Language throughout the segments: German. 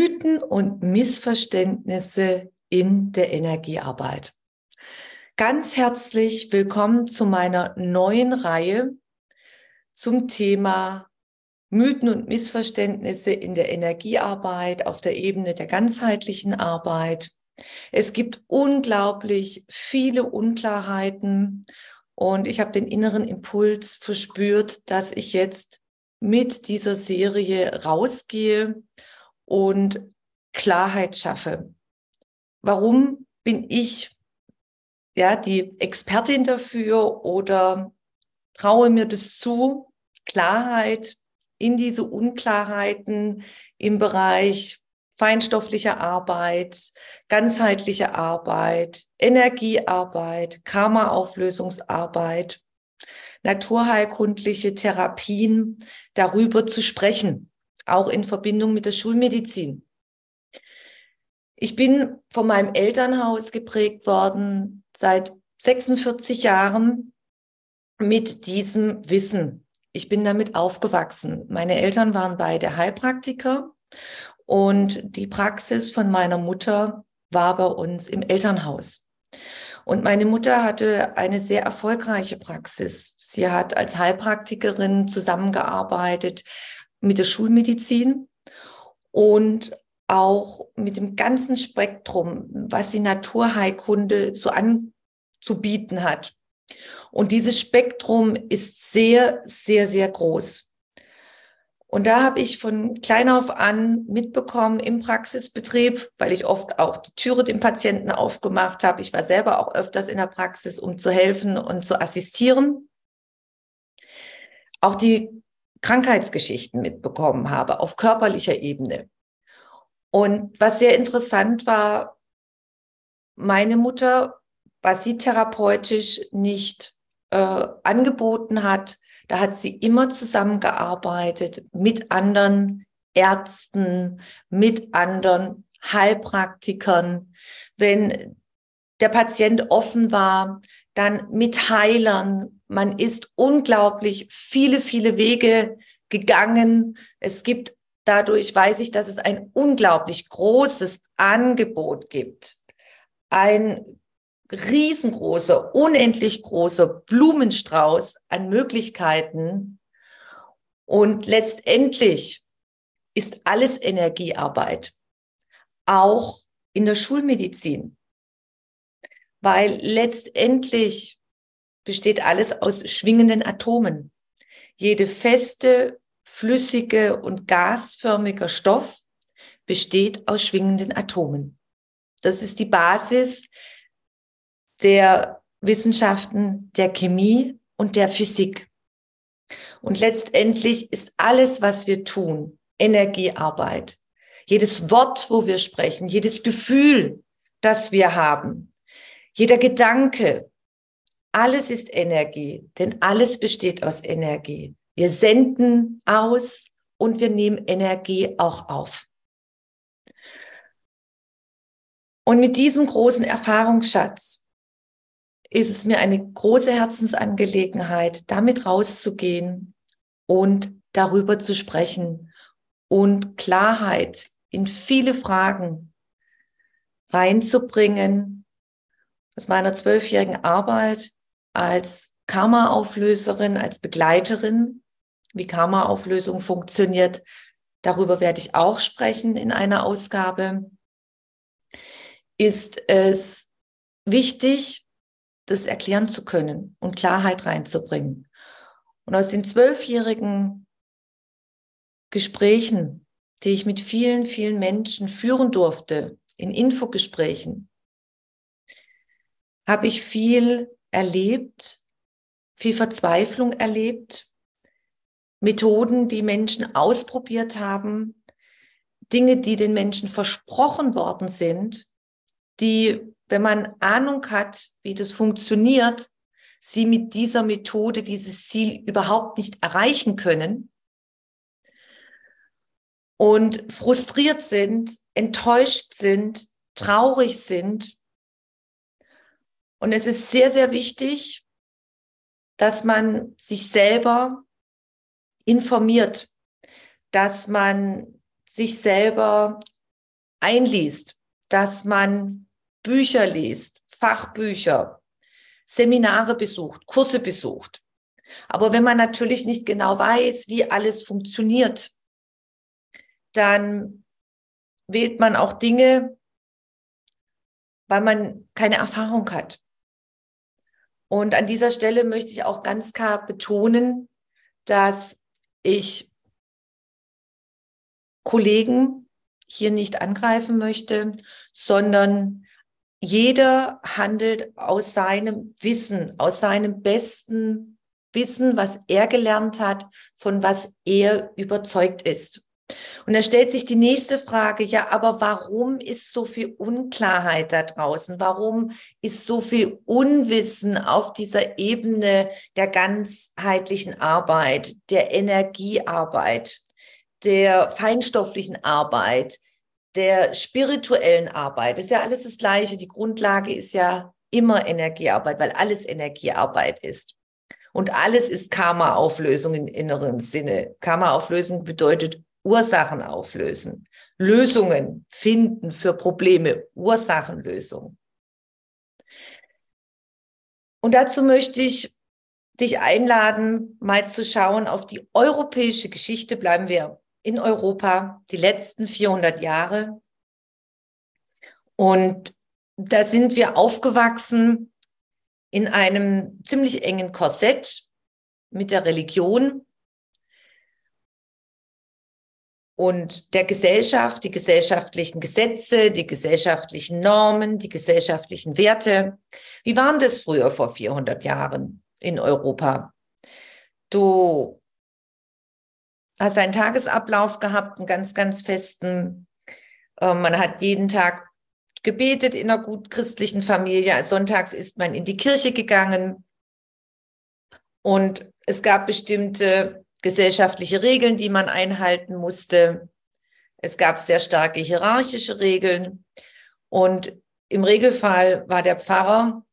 Mythen und Missverständnisse in der Energiearbeit. Ganz herzlich willkommen zu meiner neuen Reihe zum Thema Mythen und Missverständnisse in der Energiearbeit auf der Ebene der ganzheitlichen Arbeit. Es gibt unglaublich viele Unklarheiten und ich habe den inneren Impuls verspürt, dass ich jetzt mit dieser Serie rausgehe und Klarheit schaffe. Warum bin ich ja die Expertin dafür oder traue mir das zu, Klarheit in diese Unklarheiten im Bereich feinstoffliche Arbeit, ganzheitliche Arbeit, Energiearbeit, Karma-Auflösungsarbeit, naturheilkundliche Therapien darüber zu sprechen auch in Verbindung mit der Schulmedizin. Ich bin von meinem Elternhaus geprägt worden seit 46 Jahren mit diesem Wissen. Ich bin damit aufgewachsen. Meine Eltern waren beide Heilpraktiker und die Praxis von meiner Mutter war bei uns im Elternhaus. Und meine Mutter hatte eine sehr erfolgreiche Praxis. Sie hat als Heilpraktikerin zusammengearbeitet mit der Schulmedizin und auch mit dem ganzen Spektrum, was die Naturheilkunde so anzubieten hat. Und dieses Spektrum ist sehr, sehr, sehr groß. Und da habe ich von klein auf an mitbekommen im Praxisbetrieb, weil ich oft auch die Türe dem Patienten aufgemacht habe. Ich war selber auch öfters in der Praxis, um zu helfen und zu assistieren. Auch die Krankheitsgeschichten mitbekommen habe auf körperlicher Ebene. Und was sehr interessant war, meine Mutter, was sie therapeutisch nicht äh, angeboten hat, da hat sie immer zusammengearbeitet mit anderen Ärzten, mit anderen Heilpraktikern. Wenn der Patient offen war, dann mit Heilern, man ist unglaublich viele, viele Wege gegangen. Es gibt dadurch, weiß ich, dass es ein unglaublich großes Angebot gibt. Ein riesengroßer, unendlich großer Blumenstrauß an Möglichkeiten. Und letztendlich ist alles Energiearbeit, auch in der Schulmedizin. Weil letztendlich besteht alles aus schwingenden Atomen. Jede feste, flüssige und gasförmige Stoff besteht aus schwingenden Atomen. Das ist die Basis der Wissenschaften der Chemie und der Physik. Und letztendlich ist alles, was wir tun, Energiearbeit. Jedes Wort, wo wir sprechen, jedes Gefühl, das wir haben, jeder Gedanke, alles ist Energie, denn alles besteht aus Energie. Wir senden aus und wir nehmen Energie auch auf. Und mit diesem großen Erfahrungsschatz ist es mir eine große Herzensangelegenheit, damit rauszugehen und darüber zu sprechen und Klarheit in viele Fragen reinzubringen aus meiner zwölfjährigen Arbeit als Karma-Auflöserin, als Begleiterin, wie Karma-Auflösung funktioniert. Darüber werde ich auch sprechen in einer Ausgabe. Ist es wichtig, das erklären zu können und Klarheit reinzubringen. Und aus den zwölfjährigen Gesprächen, die ich mit vielen, vielen Menschen führen durfte, in Infogesprächen, habe ich viel erlebt viel Verzweiflung erlebt, Methoden, die Menschen ausprobiert haben, Dinge, die den Menschen versprochen worden sind, die, wenn man Ahnung hat, wie das funktioniert, sie mit dieser Methode dieses Ziel überhaupt nicht erreichen können und frustriert sind, enttäuscht sind, traurig sind. Und es ist sehr, sehr wichtig, dass man sich selber informiert, dass man sich selber einliest, dass man Bücher liest, Fachbücher, Seminare besucht, Kurse besucht. Aber wenn man natürlich nicht genau weiß, wie alles funktioniert, dann wählt man auch Dinge, weil man keine Erfahrung hat. Und an dieser Stelle möchte ich auch ganz klar betonen, dass ich Kollegen hier nicht angreifen möchte, sondern jeder handelt aus seinem Wissen, aus seinem besten Wissen, was er gelernt hat, von was er überzeugt ist. Und da stellt sich die nächste Frage, ja, aber warum ist so viel Unklarheit da draußen? Warum ist so viel Unwissen auf dieser Ebene der ganzheitlichen Arbeit, der Energiearbeit, der feinstofflichen Arbeit, der spirituellen Arbeit? Das ist ja alles das Gleiche. Die Grundlage ist ja immer Energiearbeit, weil alles Energiearbeit ist. Und alles ist Karma-Auflösung im inneren Sinne. Karma-Auflösung bedeutet Ursachen auflösen, Lösungen finden für Probleme, Ursachenlösung. Und dazu möchte ich dich einladen, mal zu schauen auf die europäische Geschichte. Bleiben wir in Europa die letzten 400 Jahre. Und da sind wir aufgewachsen in einem ziemlich engen Korsett mit der Religion, und der Gesellschaft, die gesellschaftlichen Gesetze, die gesellschaftlichen Normen, die gesellschaftlichen Werte. Wie waren das früher vor 400 Jahren in Europa? Du hast einen Tagesablauf gehabt, einen ganz, ganz festen. Ähm, man hat jeden Tag gebetet in einer gut christlichen Familie. Sonntags ist man in die Kirche gegangen. Und es gab bestimmte gesellschaftliche Regeln, die man einhalten musste. Es gab sehr starke hierarchische Regeln. Und im Regelfall war der Pfarrer,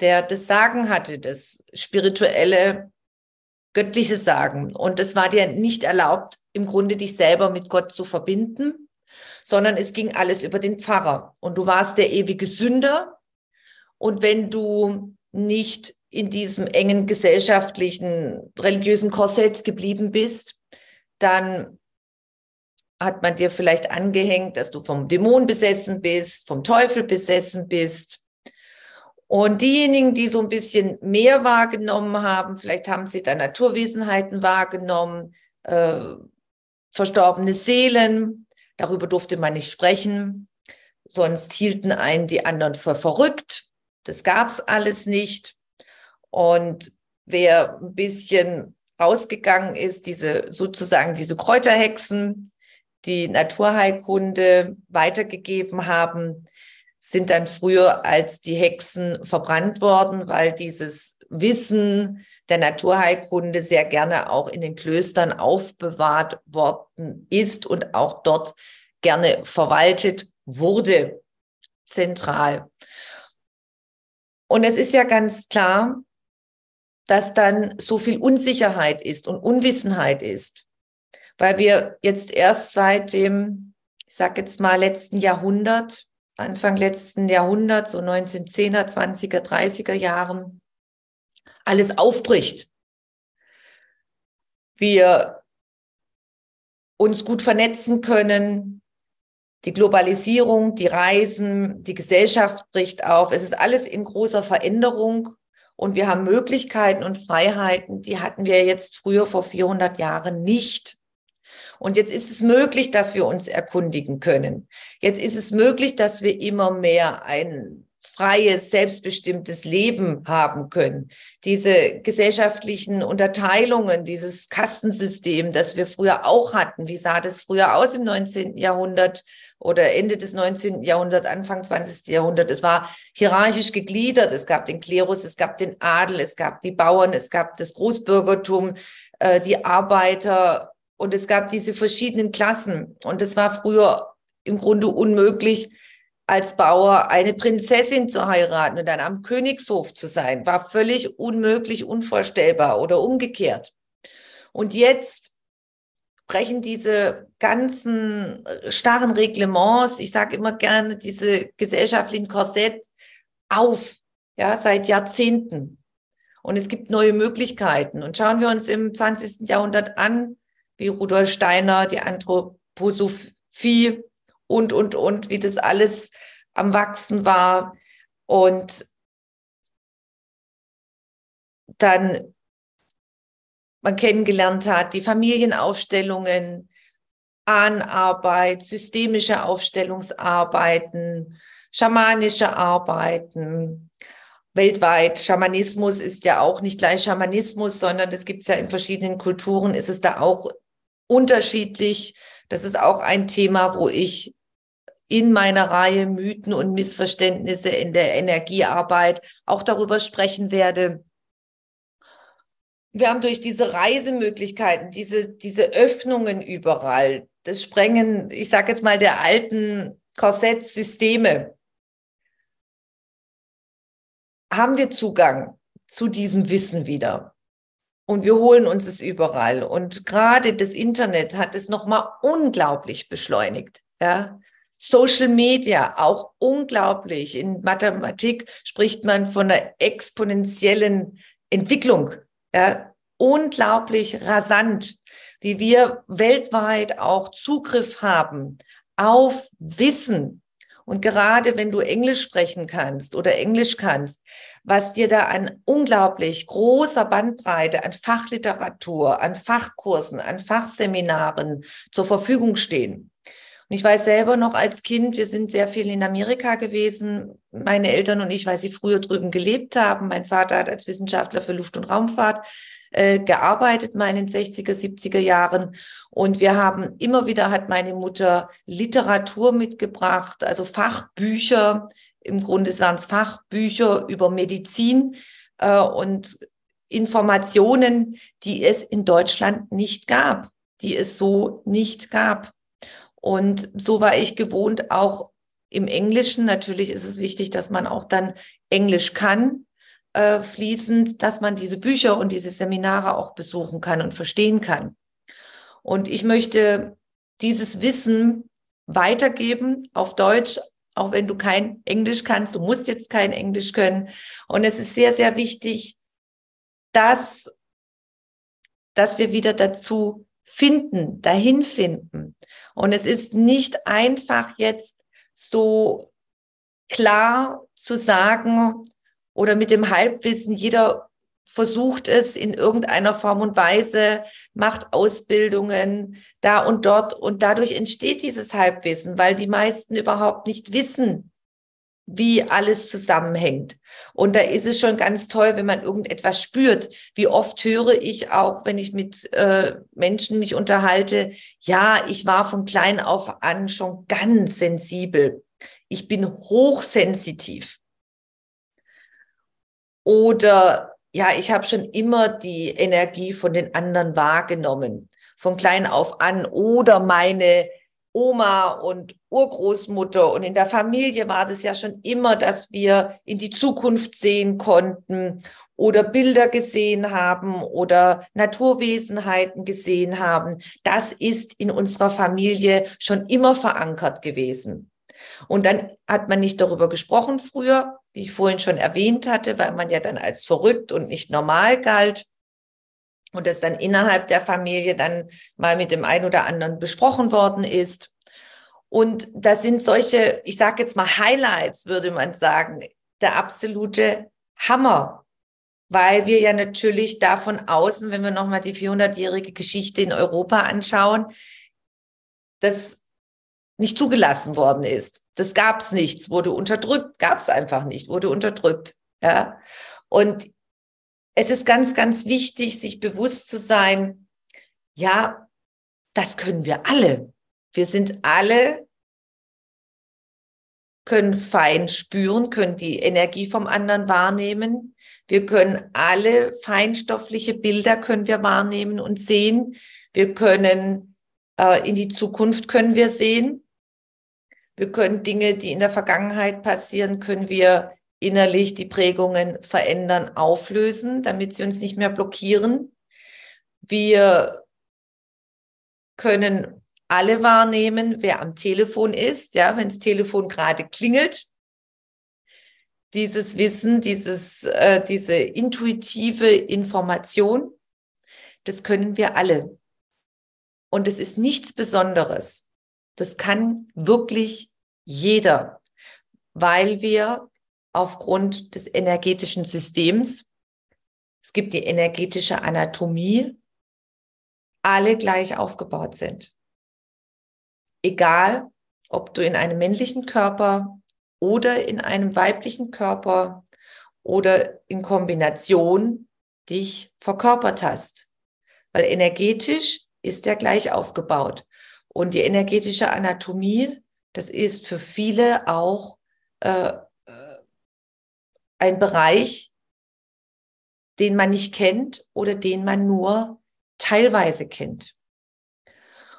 der das Sagen hatte, das spirituelle, göttliche Sagen. Und es war dir nicht erlaubt, im Grunde dich selber mit Gott zu verbinden, sondern es ging alles über den Pfarrer. Und du warst der ewige Sünder. Und wenn du nicht in diesem engen gesellschaftlichen, religiösen Korsett geblieben bist, dann hat man dir vielleicht angehängt, dass du vom Dämon besessen bist, vom Teufel besessen bist. Und diejenigen, die so ein bisschen mehr wahrgenommen haben, vielleicht haben sie da Naturwesenheiten wahrgenommen, äh, verstorbene Seelen, darüber durfte man nicht sprechen, sonst hielten einen die anderen für verrückt. Das gab's alles nicht. Und wer ein bisschen rausgegangen ist, diese sozusagen diese Kräuterhexen, die Naturheilkunde weitergegeben haben, sind dann früher als die Hexen verbrannt worden, weil dieses Wissen der Naturheilkunde sehr gerne auch in den Klöstern aufbewahrt worden ist und auch dort gerne verwaltet wurde, zentral. Und es ist ja ganz klar, dass dann so viel Unsicherheit ist und Unwissenheit ist, weil wir jetzt erst seit dem, ich sage jetzt mal, letzten Jahrhundert, Anfang letzten Jahrhundert, so 1910er, 20er, 30er Jahren, alles aufbricht. Wir uns gut vernetzen können, die Globalisierung, die Reisen, die Gesellschaft bricht auf. Es ist alles in großer Veränderung und wir haben Möglichkeiten und Freiheiten, die hatten wir jetzt früher vor 400 Jahren nicht. Und jetzt ist es möglich, dass wir uns erkundigen können. Jetzt ist es möglich, dass wir immer mehr ein freies, selbstbestimmtes Leben haben können. Diese gesellschaftlichen Unterteilungen, dieses Kastensystem, das wir früher auch hatten, wie sah das früher aus im 19. Jahrhundert oder Ende des 19. Jahrhunderts, Anfang 20. Jahrhundert? Es war hierarchisch gegliedert. Es gab den Klerus, es gab den Adel, es gab die Bauern, es gab das Großbürgertum, äh, die Arbeiter und es gab diese verschiedenen Klassen. Und es war früher im Grunde unmöglich, als Bauer eine Prinzessin zu heiraten und dann am Königshof zu sein, war völlig unmöglich, unvorstellbar oder umgekehrt. Und jetzt brechen diese ganzen starren Reglements, ich sage immer gerne diese gesellschaftlichen Korsett auf, ja, seit Jahrzehnten. Und es gibt neue Möglichkeiten. Und schauen wir uns im 20. Jahrhundert an, wie Rudolf Steiner, die Anthroposophie und, und, und, wie das alles am Wachsen war. Und dann man kennengelernt hat, die Familienaufstellungen, Ahnenarbeit, systemische Aufstellungsarbeiten, schamanische Arbeiten. Weltweit, Schamanismus ist ja auch nicht gleich Schamanismus, sondern es gibt ja in verschiedenen Kulturen, ist es da auch unterschiedlich. Das ist auch ein Thema, wo ich in meiner Reihe Mythen und Missverständnisse in der Energiearbeit auch darüber sprechen werde. Wir haben durch diese Reisemöglichkeiten, diese, diese Öffnungen überall, das Sprengen, ich sage jetzt mal, der alten Korsettsysteme, haben wir Zugang zu diesem Wissen wieder. Und wir holen uns es überall. Und gerade das Internet hat es nochmal unglaublich beschleunigt. Ja? Social Media auch unglaublich. In Mathematik spricht man von einer exponentiellen Entwicklung. Ja? Unglaublich rasant, wie wir weltweit auch Zugriff haben auf Wissen, und gerade wenn du Englisch sprechen kannst oder Englisch kannst, was dir da an unglaublich großer Bandbreite an Fachliteratur, an Fachkursen, an Fachseminaren zur Verfügung stehen. Und ich weiß selber noch als Kind, wir sind sehr viel in Amerika gewesen, meine Eltern und ich, weil sie früher drüben gelebt haben. Mein Vater hat als Wissenschaftler für Luft- und Raumfahrt äh, gearbeitet, mal in den 60er, 70er Jahren. Und wir haben immer wieder hat meine Mutter Literatur mitgebracht, also Fachbücher. Im Grunde waren es Fachbücher über Medizin äh, und Informationen, die es in Deutschland nicht gab, die es so nicht gab. Und so war ich gewohnt, auch im Englischen. Natürlich ist es wichtig, dass man auch dann Englisch kann äh, fließend, dass man diese Bücher und diese Seminare auch besuchen kann und verstehen kann. Und ich möchte dieses Wissen weitergeben auf Deutsch, auch wenn du kein Englisch kannst. Du musst jetzt kein Englisch können. Und es ist sehr, sehr wichtig, dass, dass wir wieder dazu finden, dahin finden. Und es ist nicht einfach jetzt so klar zu sagen, oder mit dem Halbwissen. Jeder versucht es in irgendeiner Form und Weise, macht Ausbildungen da und dort und dadurch entsteht dieses Halbwissen, weil die meisten überhaupt nicht wissen, wie alles zusammenhängt. Und da ist es schon ganz toll, wenn man irgendetwas spürt. Wie oft höre ich auch, wenn ich mit äh, Menschen mich unterhalte, ja, ich war von klein auf an schon ganz sensibel. Ich bin hochsensitiv. Oder ja, ich habe schon immer die Energie von den anderen wahrgenommen, von klein auf an. Oder meine Oma und Urgroßmutter und in der Familie war das ja schon immer, dass wir in die Zukunft sehen konnten oder Bilder gesehen haben oder Naturwesenheiten gesehen haben. Das ist in unserer Familie schon immer verankert gewesen. Und dann hat man nicht darüber gesprochen früher, wie ich vorhin schon erwähnt hatte, weil man ja dann als verrückt und nicht normal galt. Und das dann innerhalb der Familie dann mal mit dem einen oder anderen besprochen worden ist. Und das sind solche, ich sage jetzt mal Highlights, würde man sagen, der absolute Hammer, weil wir ja natürlich davon außen, wenn wir nochmal die 400-jährige Geschichte in Europa anschauen, dass nicht zugelassen worden ist. Das gab es nichts, wurde unterdrückt, gab es einfach nicht, wurde unterdrückt. Ja. Und es ist ganz, ganz wichtig, sich bewusst zu sein, ja, das können wir alle. Wir sind alle, können fein spüren, können die Energie vom anderen wahrnehmen. Wir können alle feinstoffliche Bilder können wir wahrnehmen und sehen. Wir können äh, in die Zukunft können wir sehen. Wir können Dinge, die in der Vergangenheit passieren, können wir innerlich die Prägungen verändern, auflösen, damit sie uns nicht mehr blockieren. Wir können alle wahrnehmen, wer am Telefon ist, ja, wenn das Telefon gerade klingelt. Dieses Wissen, dieses, äh, diese intuitive Information, das können wir alle. Und es ist nichts Besonderes. Das kann wirklich jeder, weil wir aufgrund des energetischen Systems, es gibt die energetische Anatomie, alle gleich aufgebaut sind. Egal, ob du in einem männlichen Körper oder in einem weiblichen Körper oder in Kombination dich verkörpert hast. Weil energetisch ist der gleich aufgebaut. Und die energetische Anatomie, das ist für viele auch äh, äh, ein Bereich, den man nicht kennt oder den man nur teilweise kennt.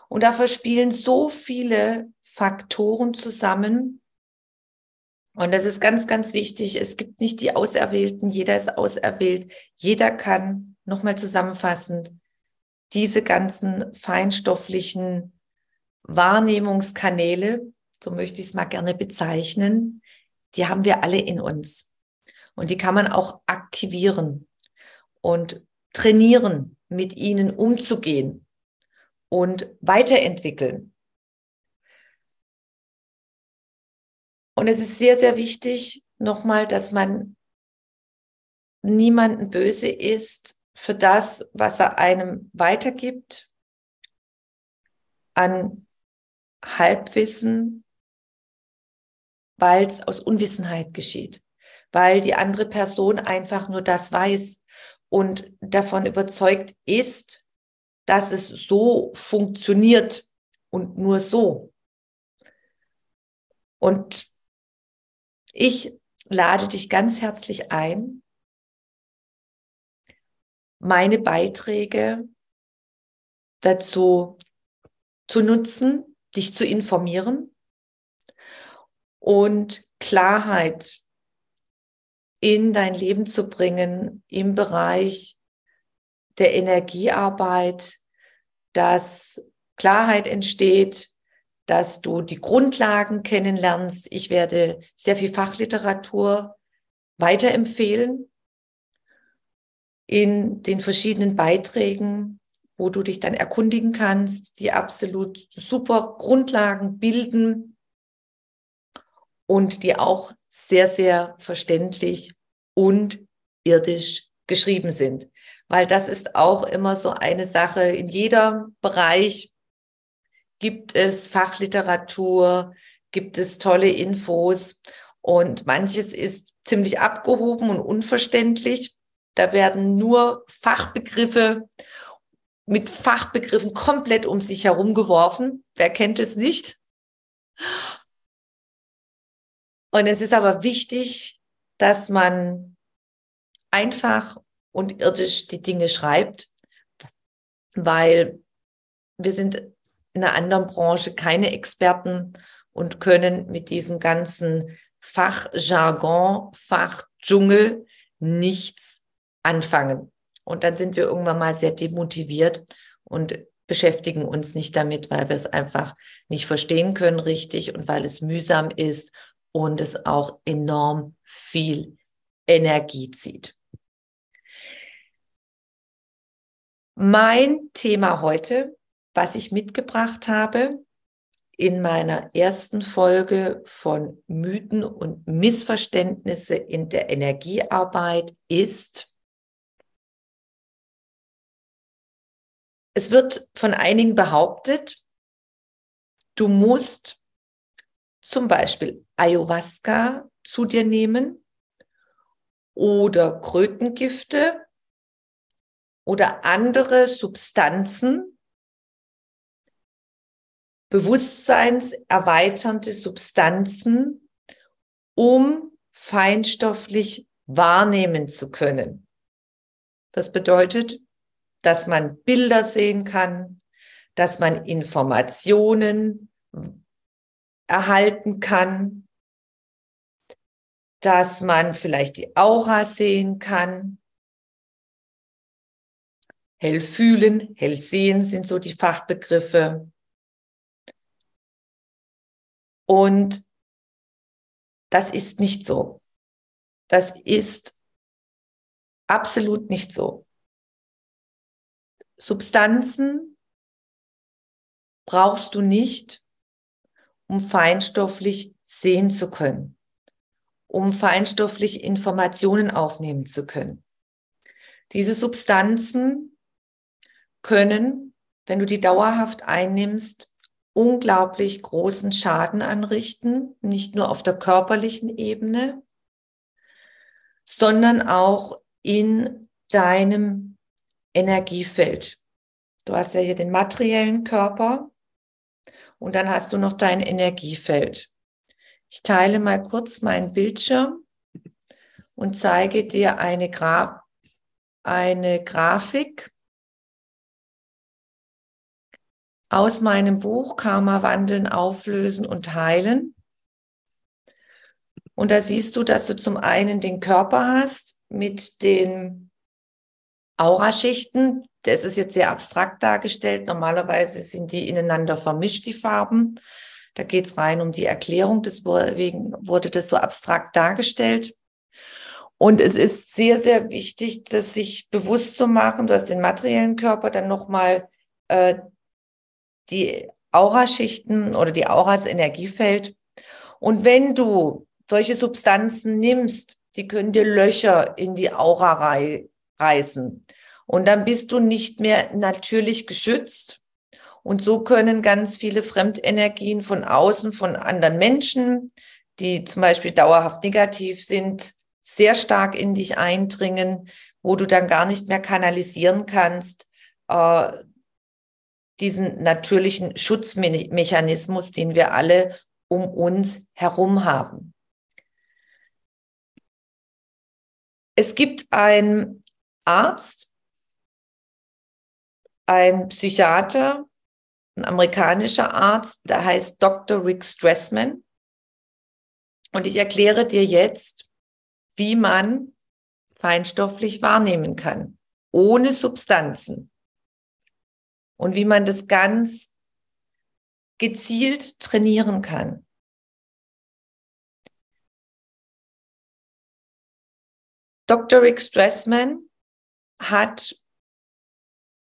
Und da verspielen so viele Faktoren zusammen. Und das ist ganz, ganz wichtig. Es gibt nicht die Auserwählten. Jeder ist auserwählt. Jeder kann, nochmal zusammenfassend, diese ganzen feinstofflichen Wahrnehmungskanäle, so möchte ich es mal gerne bezeichnen, die haben wir alle in uns. Und die kann man auch aktivieren und trainieren, mit ihnen umzugehen und weiterentwickeln. Und es ist sehr, sehr wichtig, nochmal, dass man niemanden böse ist für das, was er einem weitergibt an Halbwissen, weil es aus Unwissenheit geschieht, weil die andere Person einfach nur das weiß und davon überzeugt ist, dass es so funktioniert und nur so. Und ich lade dich ganz herzlich ein, meine Beiträge dazu zu nutzen, dich zu informieren und Klarheit in dein Leben zu bringen im Bereich der Energiearbeit, dass Klarheit entsteht, dass du die Grundlagen kennenlernst. Ich werde sehr viel Fachliteratur weiterempfehlen in den verschiedenen Beiträgen, wo du dich dann erkundigen kannst, die absolut super Grundlagen bilden und die auch sehr, sehr verständlich und irdisch geschrieben sind. Weil das ist auch immer so eine Sache. In jeder Bereich gibt es Fachliteratur, gibt es tolle Infos und manches ist ziemlich abgehoben und unverständlich. Da werden nur Fachbegriffe mit Fachbegriffen komplett um sich herum geworfen. Wer kennt es nicht? Und es ist aber wichtig, dass man einfach und irdisch die Dinge schreibt, weil wir sind in einer anderen Branche keine Experten und können mit diesen ganzen Fachjargon, Fachdschungel nichts anfangen. Und dann sind wir irgendwann mal sehr demotiviert und beschäftigen uns nicht damit, weil wir es einfach nicht verstehen können richtig und weil es mühsam ist und es auch enorm viel Energie zieht. Mein Thema heute, was ich mitgebracht habe in meiner ersten Folge von Mythen und Missverständnisse in der Energiearbeit ist, es wird von einigen behauptet, du musst zum Beispiel Ayahuasca zu dir nehmen oder Krötengifte oder andere Substanzen, bewusstseinserweiternde Substanzen, um feinstofflich wahrnehmen zu können. Das bedeutet, dass man Bilder sehen kann, dass man Informationen erhalten kann, dass man vielleicht die Aura sehen kann. Hell fühlen, hell sehen sind so die Fachbegriffe. Und das ist nicht so. Das ist absolut nicht so. Substanzen brauchst du nicht, um feinstofflich sehen zu können, um feinstofflich Informationen aufnehmen zu können. Diese Substanzen können, wenn du die dauerhaft einnimmst, unglaublich großen Schaden anrichten, nicht nur auf der körperlichen Ebene, sondern auch in deinem Energiefeld. Du hast ja hier den materiellen Körper und dann hast du noch dein Energiefeld. Ich teile mal kurz meinen Bildschirm und zeige dir eine, Gra eine Grafik aus meinem Buch Karma wandeln, auflösen und heilen. Und da siehst du, dass du zum einen den Körper hast mit den Auraschichten. Das ist jetzt sehr abstrakt dargestellt. Normalerweise sind die ineinander vermischt, die Farben. Da geht es rein um die Erklärung. Deswegen wurde das so abstrakt dargestellt. Und es ist sehr, sehr wichtig, das sich bewusst zu machen. Du hast den materiellen Körper, dann nochmal äh, die Auraschichten oder die Aura als Energiefeld. Und wenn du solche Substanzen nimmst, die können dir Löcher in die Aura reißen. Und dann bist du nicht mehr natürlich geschützt. Und so können ganz viele Fremdenergien von außen, von anderen Menschen, die zum Beispiel dauerhaft negativ sind, sehr stark in dich eindringen, wo du dann gar nicht mehr kanalisieren kannst, äh, diesen natürlichen Schutzmechanismus, den wir alle um uns herum haben. Es gibt einen Arzt, ein Psychiater, ein amerikanischer Arzt, der heißt Dr. Rick Stressman. Und ich erkläre dir jetzt, wie man feinstofflich wahrnehmen kann, ohne Substanzen. Und wie man das ganz gezielt trainieren kann. Dr. Rick Stressman hat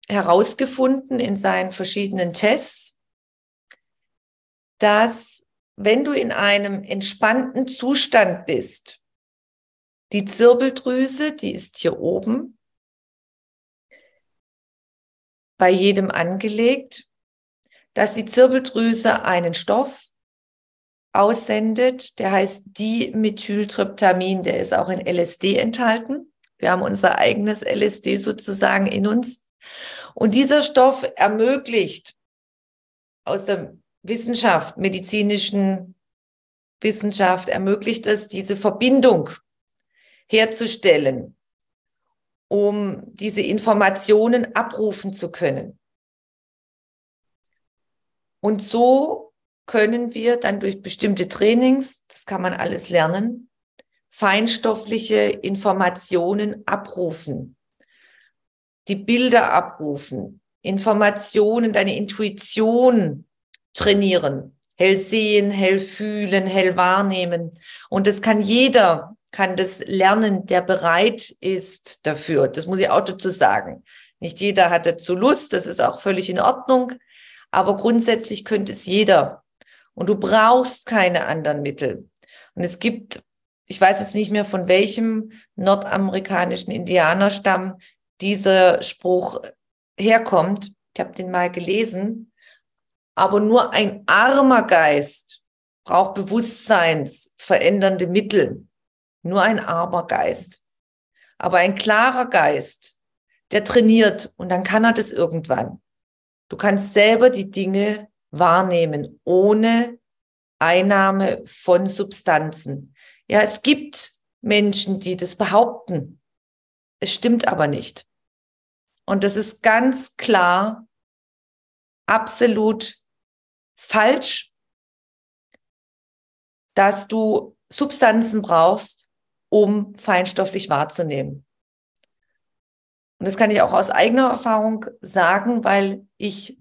herausgefunden in seinen verschiedenen Tests, dass wenn du in einem entspannten Zustand bist, die Zirbeldrüse, die ist hier oben, bei jedem angelegt, dass die Zirbeldrüse einen Stoff aussendet, der heißt Dimethyltryptamin, der ist auch in LSD enthalten. Wir haben unser eigenes LSD sozusagen in uns. Und dieser Stoff ermöglicht aus der Wissenschaft, medizinischen Wissenschaft, ermöglicht es, diese Verbindung herzustellen, um diese Informationen abrufen zu können. Und so können wir dann durch bestimmte Trainings, das kann man alles lernen, feinstoffliche Informationen abrufen die Bilder abrufen, Informationen, deine Intuition trainieren, hell sehen, hell fühlen, hell wahrnehmen. Und das kann jeder, kann das lernen, der bereit ist dafür. Das muss ich auch dazu sagen. Nicht jeder hat dazu Lust, das ist auch völlig in Ordnung. Aber grundsätzlich könnte es jeder. Und du brauchst keine anderen Mittel. Und es gibt, ich weiß jetzt nicht mehr von welchem nordamerikanischen Indianerstamm, dieser Spruch herkommt. Ich habe den mal gelesen. Aber nur ein armer Geist braucht bewusstseinsverändernde Mittel. Nur ein armer Geist. Aber ein klarer Geist, der trainiert und dann kann er das irgendwann. Du kannst selber die Dinge wahrnehmen, ohne Einnahme von Substanzen. Ja, es gibt Menschen, die das behaupten. Es stimmt aber nicht. Und das ist ganz klar absolut falsch, dass du Substanzen brauchst, um feinstofflich wahrzunehmen. Und das kann ich auch aus eigener Erfahrung sagen, weil ich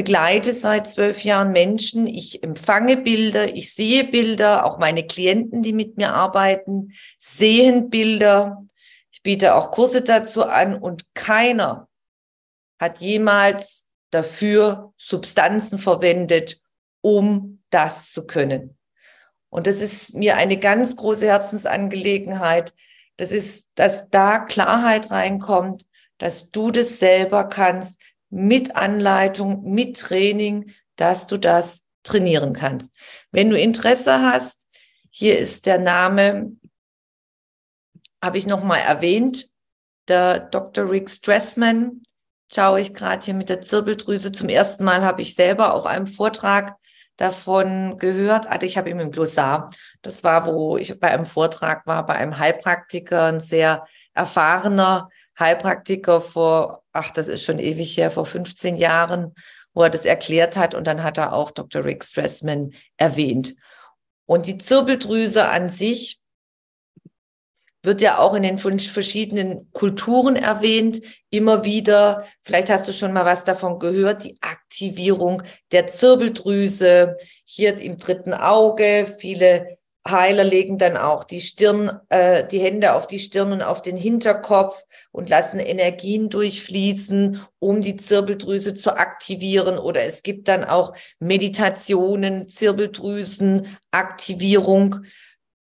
begleite seit zwölf Jahren Menschen, ich empfange Bilder, ich sehe Bilder, auch meine Klienten, die mit mir arbeiten, sehen Bilder. Ich biete auch Kurse dazu an und keiner hat jemals dafür Substanzen verwendet, um das zu können. Und das ist mir eine ganz große Herzensangelegenheit. Das ist, dass da Klarheit reinkommt, dass du das selber kannst, mit Anleitung, mit Training, dass du das trainieren kannst. Wenn du Interesse hast, hier ist der Name, habe ich nochmal erwähnt, der Dr. Rick Stressman, schaue ich gerade hier mit der Zirbeldrüse. Zum ersten Mal habe ich selber auf einem Vortrag davon gehört. Also ich habe ihn im Glossar. Das war, wo ich bei einem Vortrag war, bei einem Heilpraktiker, ein sehr erfahrener Heilpraktiker vor, ach, das ist schon ewig her, vor 15 Jahren, wo er das erklärt hat. Und dann hat er auch Dr. Rick Stressman erwähnt. Und die Zirbeldrüse an sich wird ja auch in den verschiedenen Kulturen erwähnt, immer wieder. Vielleicht hast du schon mal was davon gehört, die Aktivierung der Zirbeldrüse, hier im dritten Auge. Viele Heiler legen dann auch die Stirn, äh, die Hände auf die Stirn und auf den Hinterkopf und lassen Energien durchfließen, um die Zirbeldrüse zu aktivieren. Oder es gibt dann auch Meditationen, Zirbeldrüsenaktivierung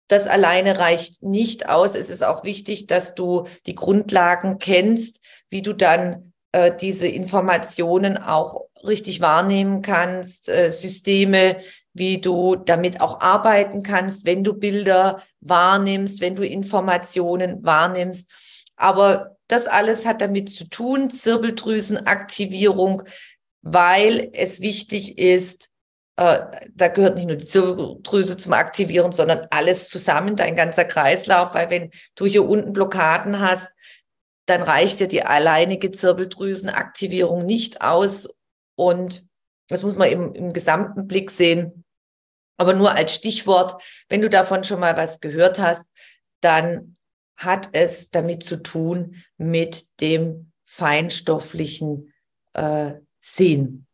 das alleine reicht nicht aus. Es ist auch wichtig, dass du die Grundlagen kennst, wie du dann äh, diese Informationen auch richtig wahrnehmen kannst, äh, Systeme, wie du damit auch arbeiten kannst, wenn du Bilder wahrnimmst, wenn du Informationen wahrnimmst. Aber das alles hat damit zu tun, Zirbeldrüsenaktivierung, weil es wichtig ist, äh, da gehört nicht nur die Zirbeldrüse zum Aktivieren, sondern alles zusammen, dein ganzer Kreislauf, weil wenn du hier unten Blockaden hast, dann reicht ja die alleinige Zirbeldrüsenaktivierung nicht aus. Und das muss man im, im gesamten Blick sehen. Aber nur als Stichwort, wenn du davon schon mal was gehört hast, dann hat es damit zu tun mit dem feinstofflichen äh, Sehen.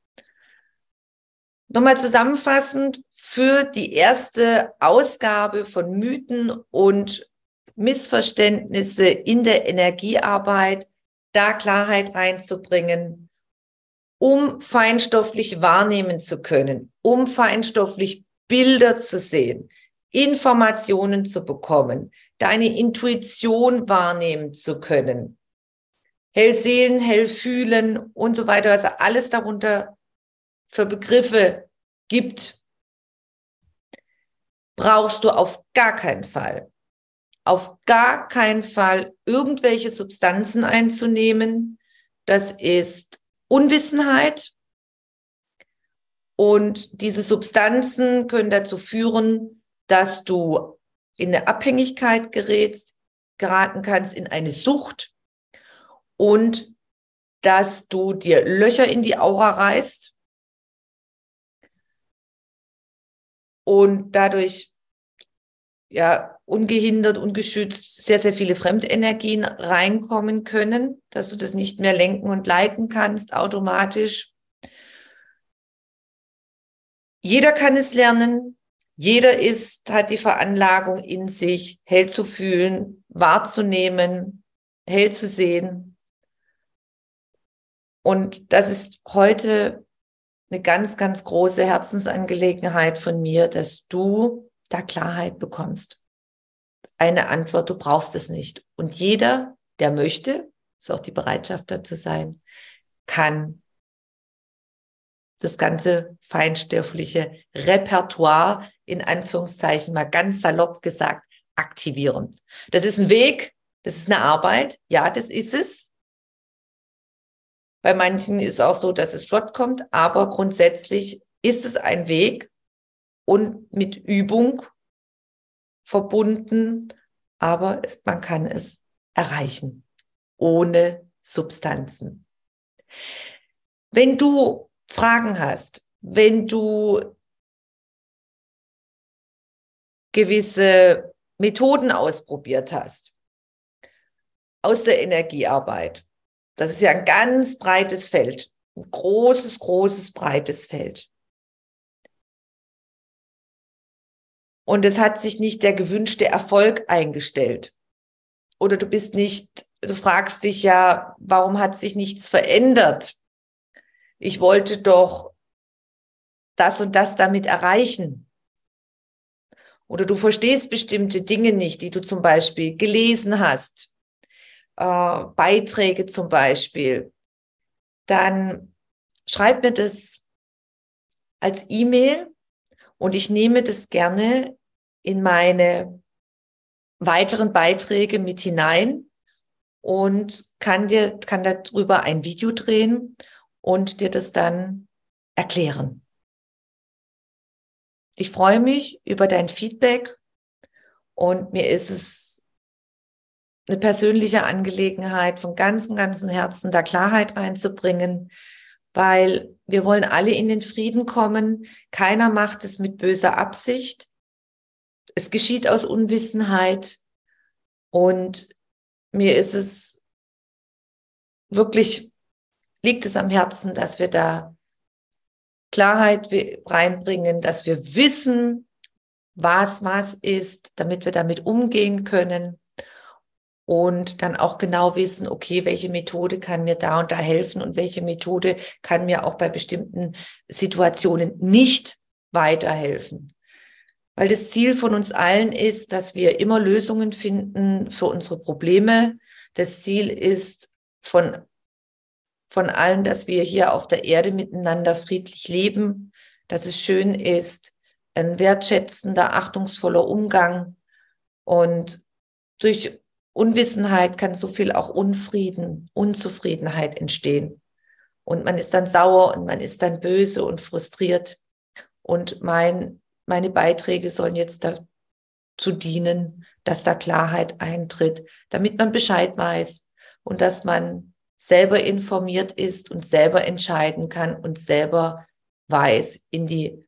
Nochmal zusammenfassend für die erste Ausgabe von Mythen und Missverständnisse in der Energiearbeit, da Klarheit reinzubringen, um feinstofflich wahrnehmen zu können, um feinstofflich Bilder zu sehen, Informationen zu bekommen, deine Intuition wahrnehmen zu können, hell sehen, hell fühlen und so weiter, also alles darunter für Begriffe gibt, brauchst du auf gar keinen Fall, auf gar keinen Fall irgendwelche Substanzen einzunehmen. Das ist Unwissenheit. Und diese Substanzen können dazu führen, dass du in eine Abhängigkeit gerätst, geraten kannst, in eine Sucht und dass du dir Löcher in die Aura reißt und dadurch ja ungehindert, ungeschützt sehr, sehr viele Fremdenergien reinkommen können, dass du das nicht mehr lenken und leiten kannst automatisch. Jeder kann es lernen. Jeder ist, hat die Veranlagung in sich, hell zu fühlen, wahrzunehmen, hell zu sehen. Und das ist heute eine ganz, ganz große Herzensangelegenheit von mir, dass du da Klarheit bekommst. Eine Antwort, du brauchst es nicht. Und jeder, der möchte, ist auch die Bereitschaft dazu sein, kann das ganze feinstoffliche Repertoire in Anführungszeichen mal ganz salopp gesagt aktivieren. Das ist ein Weg, das ist eine Arbeit, ja, das ist es. Bei manchen ist auch so, dass es flott kommt, aber grundsätzlich ist es ein Weg und mit Übung verbunden, aber es, man kann es erreichen ohne Substanzen. Wenn du Fragen hast, wenn du gewisse Methoden ausprobiert hast aus der Energiearbeit, das ist ja ein ganz breites Feld, ein großes, großes, breites Feld. Und es hat sich nicht der gewünschte Erfolg eingestellt. Oder du bist nicht, du fragst dich ja, warum hat sich nichts verändert? Ich wollte doch das und das damit erreichen. Oder du verstehst bestimmte Dinge nicht, die du zum Beispiel gelesen hast, äh, Beiträge zum Beispiel. Dann schreib mir das als E-Mail und ich nehme das gerne in meine weiteren Beiträge mit hinein und kann dir, kann darüber ein Video drehen und dir das dann erklären. Ich freue mich über dein Feedback und mir ist es eine persönliche Angelegenheit, von ganzem, ganzem Herzen da Klarheit reinzubringen, weil wir wollen alle in den Frieden kommen. Keiner macht es mit böser Absicht es geschieht aus Unwissenheit und mir ist es wirklich, liegt es am Herzen, dass wir da Klarheit reinbringen, dass wir wissen, was was ist, damit wir damit umgehen können und dann auch genau wissen, okay, welche Methode kann mir da und da helfen und welche Methode kann mir auch bei bestimmten Situationen nicht weiterhelfen. Weil das Ziel von uns allen ist, dass wir immer Lösungen finden für unsere Probleme. Das Ziel ist von, von allen, dass wir hier auf der Erde miteinander friedlich leben, dass es schön ist, ein wertschätzender, achtungsvoller Umgang. Und durch Unwissenheit kann so viel auch Unfrieden, Unzufriedenheit entstehen. Und man ist dann sauer und man ist dann böse und frustriert. Und mein meine Beiträge sollen jetzt dazu dienen, dass da Klarheit eintritt, damit man Bescheid weiß und dass man selber informiert ist und selber entscheiden kann und selber weiß, in die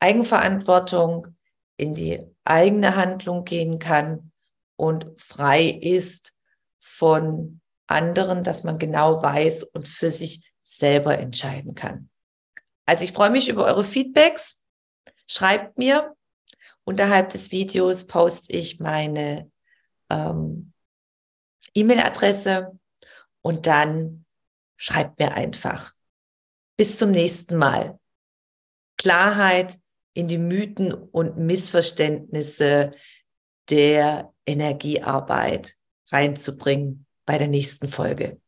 Eigenverantwortung, in die eigene Handlung gehen kann und frei ist von anderen, dass man genau weiß und für sich selber entscheiden kann. Also ich freue mich über eure Feedbacks schreibt mir. Unterhalb des Videos poste ich meine ähm, E-Mail-Adresse und dann schreibt mir einfach. Bis zum nächsten Mal. Klarheit in die Mythen und Missverständnisse der Energiearbeit reinzubringen bei der nächsten Folge.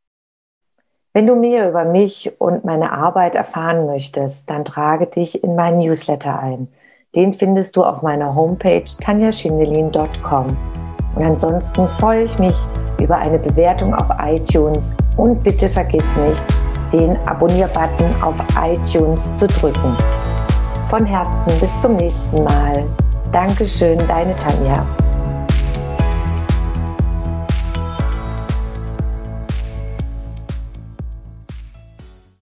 Wenn du mehr über mich und meine Arbeit erfahren möchtest, dann trage dich in meinen Newsletter ein. Den findest du auf meiner Homepage tanjaschindelin.com. Und ansonsten freue ich mich über eine Bewertung auf iTunes und bitte vergiss nicht, den Abonnier-Button auf iTunes zu drücken. Von Herzen bis zum nächsten Mal. Dankeschön, deine Tanja.